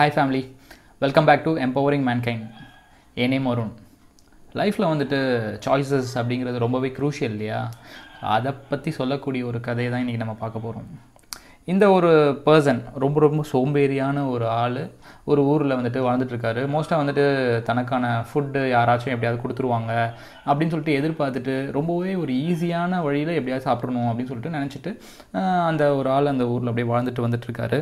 Hi family welcome back to empowering mankind a name Varun லைஃப்பில் வந்துட்டு choices அப்படிங்கிறது ரொம்பவே க்ரூஷியல் இல்லையா? அதை பற்றி சொல்லக்கூடிய ஒரு கதையை தான் இன்றைக்கி நம்ம பார்க்க போகிறோம் இந்த ஒரு பர்சன் ரொம்ப ரொம்ப சோம்பேறியான ஒரு ஆள் ஒரு ஊரில் வந்துட்டு வாழ்ந்துட்டுருக்காரு மோஸ்ட்டாக வந்துட்டு தனக்கான ஃபுட்டு யாராச்சும் எப்படியாவது கொடுத்துருவாங்க அப்படின்னு சொல்லிட்டு எதிர்பார்த்துட்டு ரொம்பவே ஒரு ஈஸியான வழியில் எப்படியாவது சாப்பிடணும் அப்படின்னு சொல்லிட்டு நினச்சிட்டு அந்த ஒரு ஆள் அந்த ஊரில் அப்படியே வாழ்ந்துட்டு வந்துட்டுருக்காரு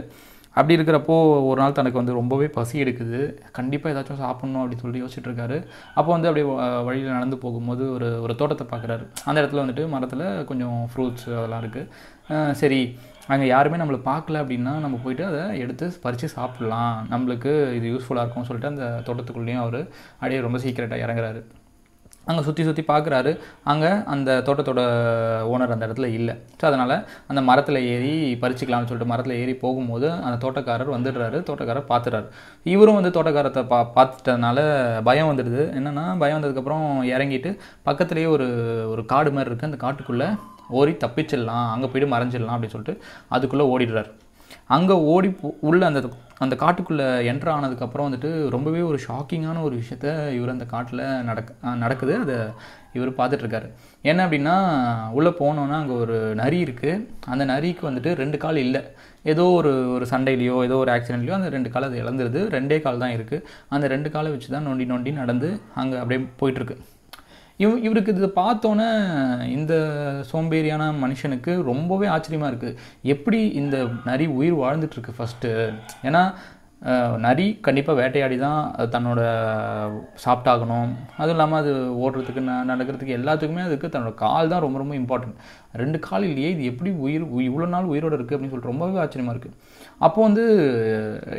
அப்படி இருக்கிறப்போ ஒரு நாள் தனக்கு வந்து ரொம்பவே பசி எடுக்குது. கண்டிப்பாக ஏதாச்சும் சாப்பிட்ணும் அப்படின்னு சொல்லி யோசிச்சுட்டு இருக்காரு அப்போ வந்து அப்படியே வழியில் நடந்து போகும்போது ஒரு ஒரு தோட்டத்தை பார்க்குறாரு. அந்த இடத்துல வந்துட்டு மரத்தில் கொஞ்சம் ஃப்ரூட்ஸ் அதெல்லாம் இருக்குது சரி அங்கே யாருமே நம்மளை பார்க்கல அப்படின்னா நம்ம போயிட்டு அதை எடுத்து பறித்து சாப்பிட்லாம். நம்மளுக்கு இது யூஸ்ஃபுல்லாக இருக்கும்னு சொல்லிட்டு அந்த தோட்டத்துக்குள்ளேயும் அவர் அப்படியே ரொம்ப சீக்கிரட்டாக இறங்குறாரு. அங்கே சுற்றி சுற்றி பார்க்குறாரு அங்கே அந்த தோட்டத்தோட ஓனர் அந்த இடத்துல இல்லை. ஸோ அதனால் அந்த மரத்தில் ஏறி பறிச்சிக்கலாம்னு சொல்லிட்டு மரத்தில் ஏறி போகும்போது அந்த தோட்டக்காரர் வந்துடுறாரு. தோட்டக்காரர் பார்த்துறாரு இவரும் வந்து தோட்டக்காரத்தை பா பார்த்துட்டதுனால பயம் வந்துடுது. என்னென்னா பயம் வந்ததுக்கப்புறம் இறங்கிட்டு பக்கத்துலேயே ஒரு ஒரு காடு மாதிரி இருக்குது அந்த காட்டுக்குள்ளே ஓடி தப்பிச்சிடலாம். அங்கே போயிட்டு மறைஞ்சிடலாம் அப்படின்னு சொல்லிட்டு அதுக்குள்ளே ஓடிடுறாரு. அங்கே ஓடி போ உள்ள அந்த அந்த காட்டுக்குள்ளே என்ட்ரு ஆனதுக்கப்புறம் வந்துட்டு ரொம்பவே ஒரு ஷாக்கிங்கான ஒரு விஷயத்த இவர் அந்த காட்டில் நடக்க நடக்குது. அதை இவர் பார்த்துட்ருக்காரு. என்ன அப்படின்னா உள்ளே போனோன்னா அங்கே ஒரு நரி இருக்குது அந்த நரிக்கு வந்துட்டு ரெண்டு கால் இல்லை. ஏதோ ஒரு ஒரு சண்டையிலையோ ஏதோ ஒரு ஆக்சிடென்ட்லையோ அந்த ரெண்டு கால் அது இழந்துருது. ரெண்டே கால் தான் இருக்குது அந்த ரெண்டு காலை வச்சு தான் நொண்டி நொண்டி நடந்து அங்கே அப்படியே போயிட்டுருக்கு இவ் இவருக்கு இது பார்த்தோன்னே இந்த சோம்பேறியான மனுஷனுக்கு ரொம்பவே ஆச்சரியமாக இருக்குது எப்படி இந்த நரி உயிர் வாழ்ந்துட்டுருக்கு ஃபஸ்ட்டு ஏன்னா நரி கண்டிப்பாக வேட்டையாடி தான் அது தன்னோட சாப்பிட்டாகணும். அதுவும் இல்லாமல் அது ஓடுறதுக்கு ந நடக்கிறதுக்கு எல்லாத்துக்குமே அதுக்கு தன்னோட கால் தான் ரொம்ப ரொம்ப இம்பார்ட்டன்ட் ரெண்டு கால் இல்லையே இது எப்படி உயிர் இவ்வளோ நாள் உயிரோடு இருக்குது அப்படின்னு சொல்லிட்டு ரொம்பவே ஆச்சரியமாக இருக்குது அப்போது வந்து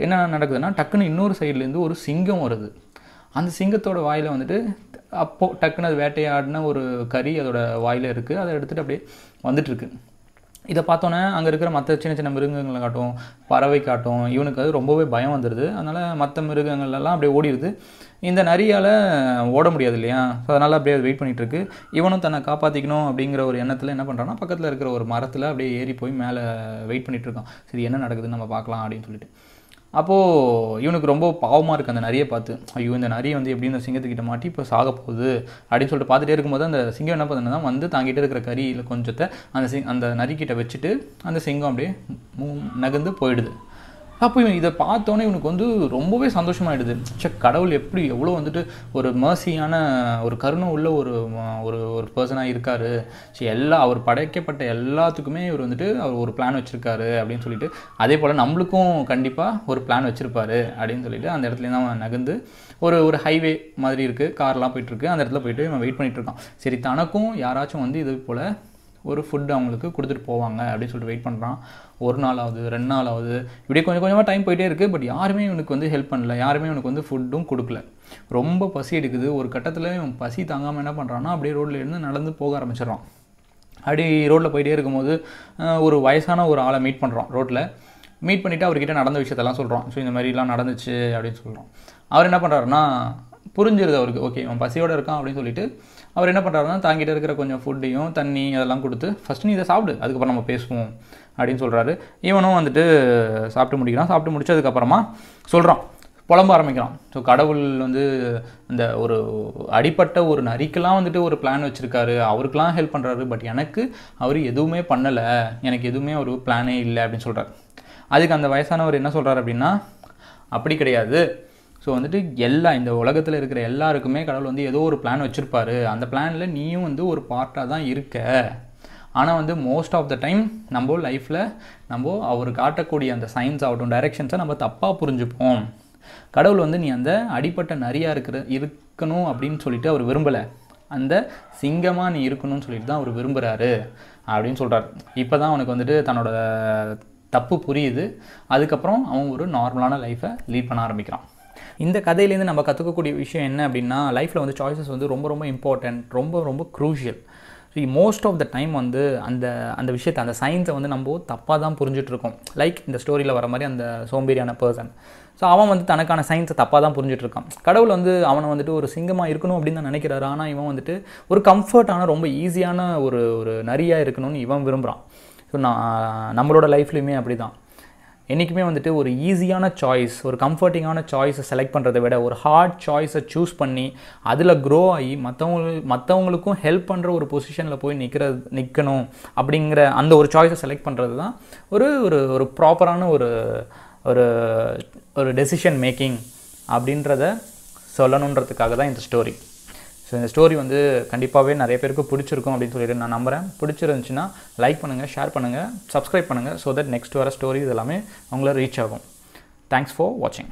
என்ன நடக்குதுன்னா டக்குன்னு இன்னொரு சைட்லேருந்து ஒரு சிங்கம் வருது. அந்த சிங்கத்தோட வாயில் வந்துட்டு அப்போது டக்குன்னு அது வேட்டையாடின ஒரு கறி அதோட வாயில் இருக்குது அதை எடுத்துகிட்டு அப்படியே வந்துட்டுருக்கு. இதை பார்த்தோன்னே அங்கே இருக்கிற மற்ற சின்ன சின்ன மிருகங்களை காட்டும் பறவை காட்டும் இவனுக்கு அது ரொம்பவே பயம் வந்துடுது அதனால் மற்ற மிருகங்கள்லாம் அப்படியே ஓடிடுது இந்த நரியால் ஓட முடியாது இல்லையா? ஸோ அதனால் அப்படியே வெயிட் பண்ணிட்டு இருக்கு இவனும் தன்னை காப்பாற்றிக்கணும் அப்படிங்கிற ஒரு எண்ணத்தில் என்ன பண்ணுறான்னா பக்கத்தில் இருக்கிற ஒரு மரத்தில் அப்படியே ஏறி போய் மேலே வெயிட் பண்ணிகிட்ருக்கான் இருக்கான் சரி என்ன நடக்குதுன்னு நம்ம பார்க்கலாம் அப்படின்னு சொல்லிட்டு. அப்போது இவனுக்கு ரொம்ப பாவமாக இருக்குது அந்த நரியை பார்த்து. ஐயோ இந்த நரி வந்து எப்படி இந்த சிங்கத்துக்கிட்ட மாட்டி இப்போ சாக போகுது அப்படின்னு சொல்லிட்டு பார்த்துட்டே இருக்கும்போது அந்த சிங்கம் என்ன பண்ணுதுன்னா வந்து தாங்கிட்டே இருக்கிற கறியில் கொஞ்சத்தை அந்த சிங் அந்த நரிக்கிட்ட வச்சுட்டு அந்த சிங்கம் அப்படியே நகர்ந்து போயிடுது. அப்போ இவன் இதை பார்த்தோன்னே இவனுக்கு வந்து ரொம்பவே சந்தோஷமாயிடுது. சே கடவுள் எப்படி எவ்வளோ வந்துட்டு ஒரு மர்சியான ஒரு கருணை உள்ள ஒரு ஒரு ஒரு பர்சனாக இருக்காரு. சரி எல்லா அவர் படைக்கப்பட்ட எல்லாத்துக்குமே இவர் வந்துட்டு அவர் ஒரு பிளான் வச்சுருக்காரு அப்படின்னு சொல்லிட்டு அதே போல் நம்மளுக்கும் கண்டிப்பாக ஒரு பிளான் வச்சுருப்பாரு அப்படின்னு சொல்லிட்டு அந்த இடத்துலேருந்து அவன் நகர்ந்து ஒரு ஒரு ஹைவே மாதிரி இருக்குது கார்லாம் போயிட்டுருக்கு அந்த இடத்துல போயிட்டு இவன் வெயிட் பண்ணிகிட்ருக்கான் சரி தனக்கும் யாராச்சும் வந்து இது போல் ஒரு ஃபுட் அவங்களுக்கு கொடுத்துட்டு போவாங்க அப்படின்னு சொல்லிட்டு வெயிட் பண்ணுறான் ஒரு நாள் ஆகுது ரெண்டு நாள் ஆகுது இப்படியே கொஞ்சம் கொஞ்சமாக டைம் போயிட்டே இருக்குது பட் யாருமே இவனுக்கு வந்து ஹெல்ப் பண்ணல. யாருமே இவனுக்கு வந்து ஃபுட்டும் கொடுக்கல. ரொம்ப பசி எடுக்குது. ஒரு கட்டத்தில் இவன் பசி தாங்காமல் என்ன பண்ணுறான்னா அப்படியே ரோட்டில் இருந்து நடந்து போக ஆரம்பிச்சிடுறான். அப்படி ரோட்டில் போயிட்டே இருக்கும்போது ஒரு வயசான ஒரு ஆளை மீட் பண்ணுறான் ரோட்டில் மீட் பண்ணிவிட்டு அவர்கிட்ட நடந்த விஷயத்தெல்லாம் சொல்கிறான் ஸோ இந்த மாதிரிலாம் நடந்துச்சு அப்படின்னு சொல்கிறோம் அவர் என்ன பண்ணுறாருன்னா புரிஞ்சிருது அவருக்கு. ஓகே அவன் பசியோடு இருக்கான் அப்படின்னு சொல்லிட்டு அவர் என்ன பண்ணுறாருன்னா தாங்கிட்ட இருக்கிற கொஞ்சம் ஃபுட்டையும் தண்ணி அதெல்லாம் கொடுத்து ஃபஸ்ட் நீ இதை சாப்பிடு அதுக்கப்புறம் நம்ம பேசுவோம் அப்படின்னு சொல்கிறாரு இவனும் வந்துட்டு சாப்பிட்டு முடிக்கிறான். சாப்பிட்டு முடிச்சதுக்கப்புறமா சொல்கிறான் புலம்ப ஆரம்பிக்கிறான். ஸோ கடவுள் வந்து இந்த ஒரு அடிப்பட்ட ஒரு நரிக்கெல்லாம் வந்துட்டு ஒரு பிளான் வச்சுருக்காரு. அவருக்கெலாம் ஹெல்ப் பண்ணுறாரு பட் எனக்கு அவர் எதுவுமே பண்ணலை. எனக்கு எதுவுமே ஒரு பிளானே இல்லை அப்படின்னு சொல்கிறார் அதுக்கு அந்த வயசானவர் என்ன சொல்கிறார் அப்படின்னா அப்படி கிடையாது. ஸோ வந்துட்டு எல்லா இந்த உலகத்தில் இருக்கிற எல்லாருக்குமே கடவுள் வந்து ஏதோ ஒரு பிளான் வச்சுருப்பாரு. அந்த பிளானில் நீயும் வந்து ஒரு பார்ட்டாக தான் இருக்க. ஆனால் வந்து மோஸ்ட் ஆஃப் த டைம் நம்ம லைஃப்பில் நம்ம அவர் காட்டக்கூடிய அந்த சயின்ஸ் ஆகட்டும் டைரெக்ஷன்ஸை நம்ம தப்பாக புரிஞ்சுப்போம். கடவுள் வந்து நீ அந்த அடிப்பட்ட நரியாக இருக்கிற இருக்கணும் அப்படின்னு சொல்லிட்டு அவர் விரும்பலை. அந்த சிங்கமாக நீ இருக்கணும்னு சொல்லிட்டு தான் அவர் விரும்புகிறாரு அப்படின்னு சொல்கிறார் இப்போ தான் அவனுக்கு வந்துட்டு தன்னோட தப்பு புரியுது. அதுக்கப்புறம் அவன் ஒரு நார்மலான லைஃப்பை லீட் பண்ண ஆரம்பிக்கிறான். இந்த கதையிலேருந்து நம்ம கற்றுக்கக்கூடிய விஷயம் என்ன அப்படின்னா லைஃப்பில் வந்து சாய்ஸஸ் வந்து ரொம்ப ரொம்ப இம்பார்ட்டன்ட் ரொம்ப ரொம்ப crucial so most of the time வந்து அந்த அந்த விஷயத்தை அந்த சயின்ஸை வந்து நம்ம தப்பாக தான் புரிஞ்சுட்டு இருக்கோம் லைக் இந்த ஸ்டோரியில் வர மாதிரி அந்த சோம்பேறியான பர்சன் ஸோ அவன் வந்து தனக்கான சயின்ஸை தப்பாக தான் புரிஞ்சிட்ருக்கான். கடவுள் வந்து அவனை வந்துட்டு ஒரு சிங்கமாக இருக்கணும் அப்படின்னு தான் நினைக்கிறாரு. ஆனால் இவன் வந்துட்டு ஒரு கம்ஃபர்ட்டான ரொம்ப ஈஸியான ஒரு ஒரு நரியாக இருக்கணும்னு இவன் விரும்புகிறான் ஸோ நான் நம்மளோட லைஃப்லையுமே அப்படி தான் என்றைக்குமே வந்துட்டு ஒரு ஈஸியான சாய்ஸ் ஒரு கம்ஃபர்டிங்கான சாய்ஸை செலக்ட் பண்ணுறதை விட ஒரு ஹார்ட் சாய்ஸை சூஸ் பண்ணி அதில் க்ரோ ஆகி மற்றவங்க மற்றவங்களுக்கும் ஹெல்ப் பண்ணுற ஒரு பொசிஷனில் போய் நிற்கிறது நிற்கணும் அப்படிங்கிற அந்த ஒரு சாய்ஸை செலக்ட் பண்ணுறது தான் ஒரு ஒரு ஒரு ப்ராப்பரான ஒரு ஒரு ஒரு டெசிஷன் மேக்கிங் அப்படின்றத சொல்லணுன்றதுக்காக தான் இந்த ஸ்டோரி ஸோ இந்த ஸ்டோரி வந்து கண்டிப்பாகவே நிறைய பேருக்கு பிடிச்சிருக்கும் அப்படின்னு சொல்லிட்டு நான் நம்புகிறேன் பிடிச்சிருந்துச்சுன்னா லைக் பண்ணுங்கள் ஷேர் பண்ணுங்கள் சப்ஸ்கிரைப் பண்ணுங்கள் ஸோ தட் நெக்ஸ்ட் வர ஸ்டோரி இது எல்லாமே உங்களை ரீச் ஆகும். தேங்க்ஸ் ஃபார் வாட்சிங்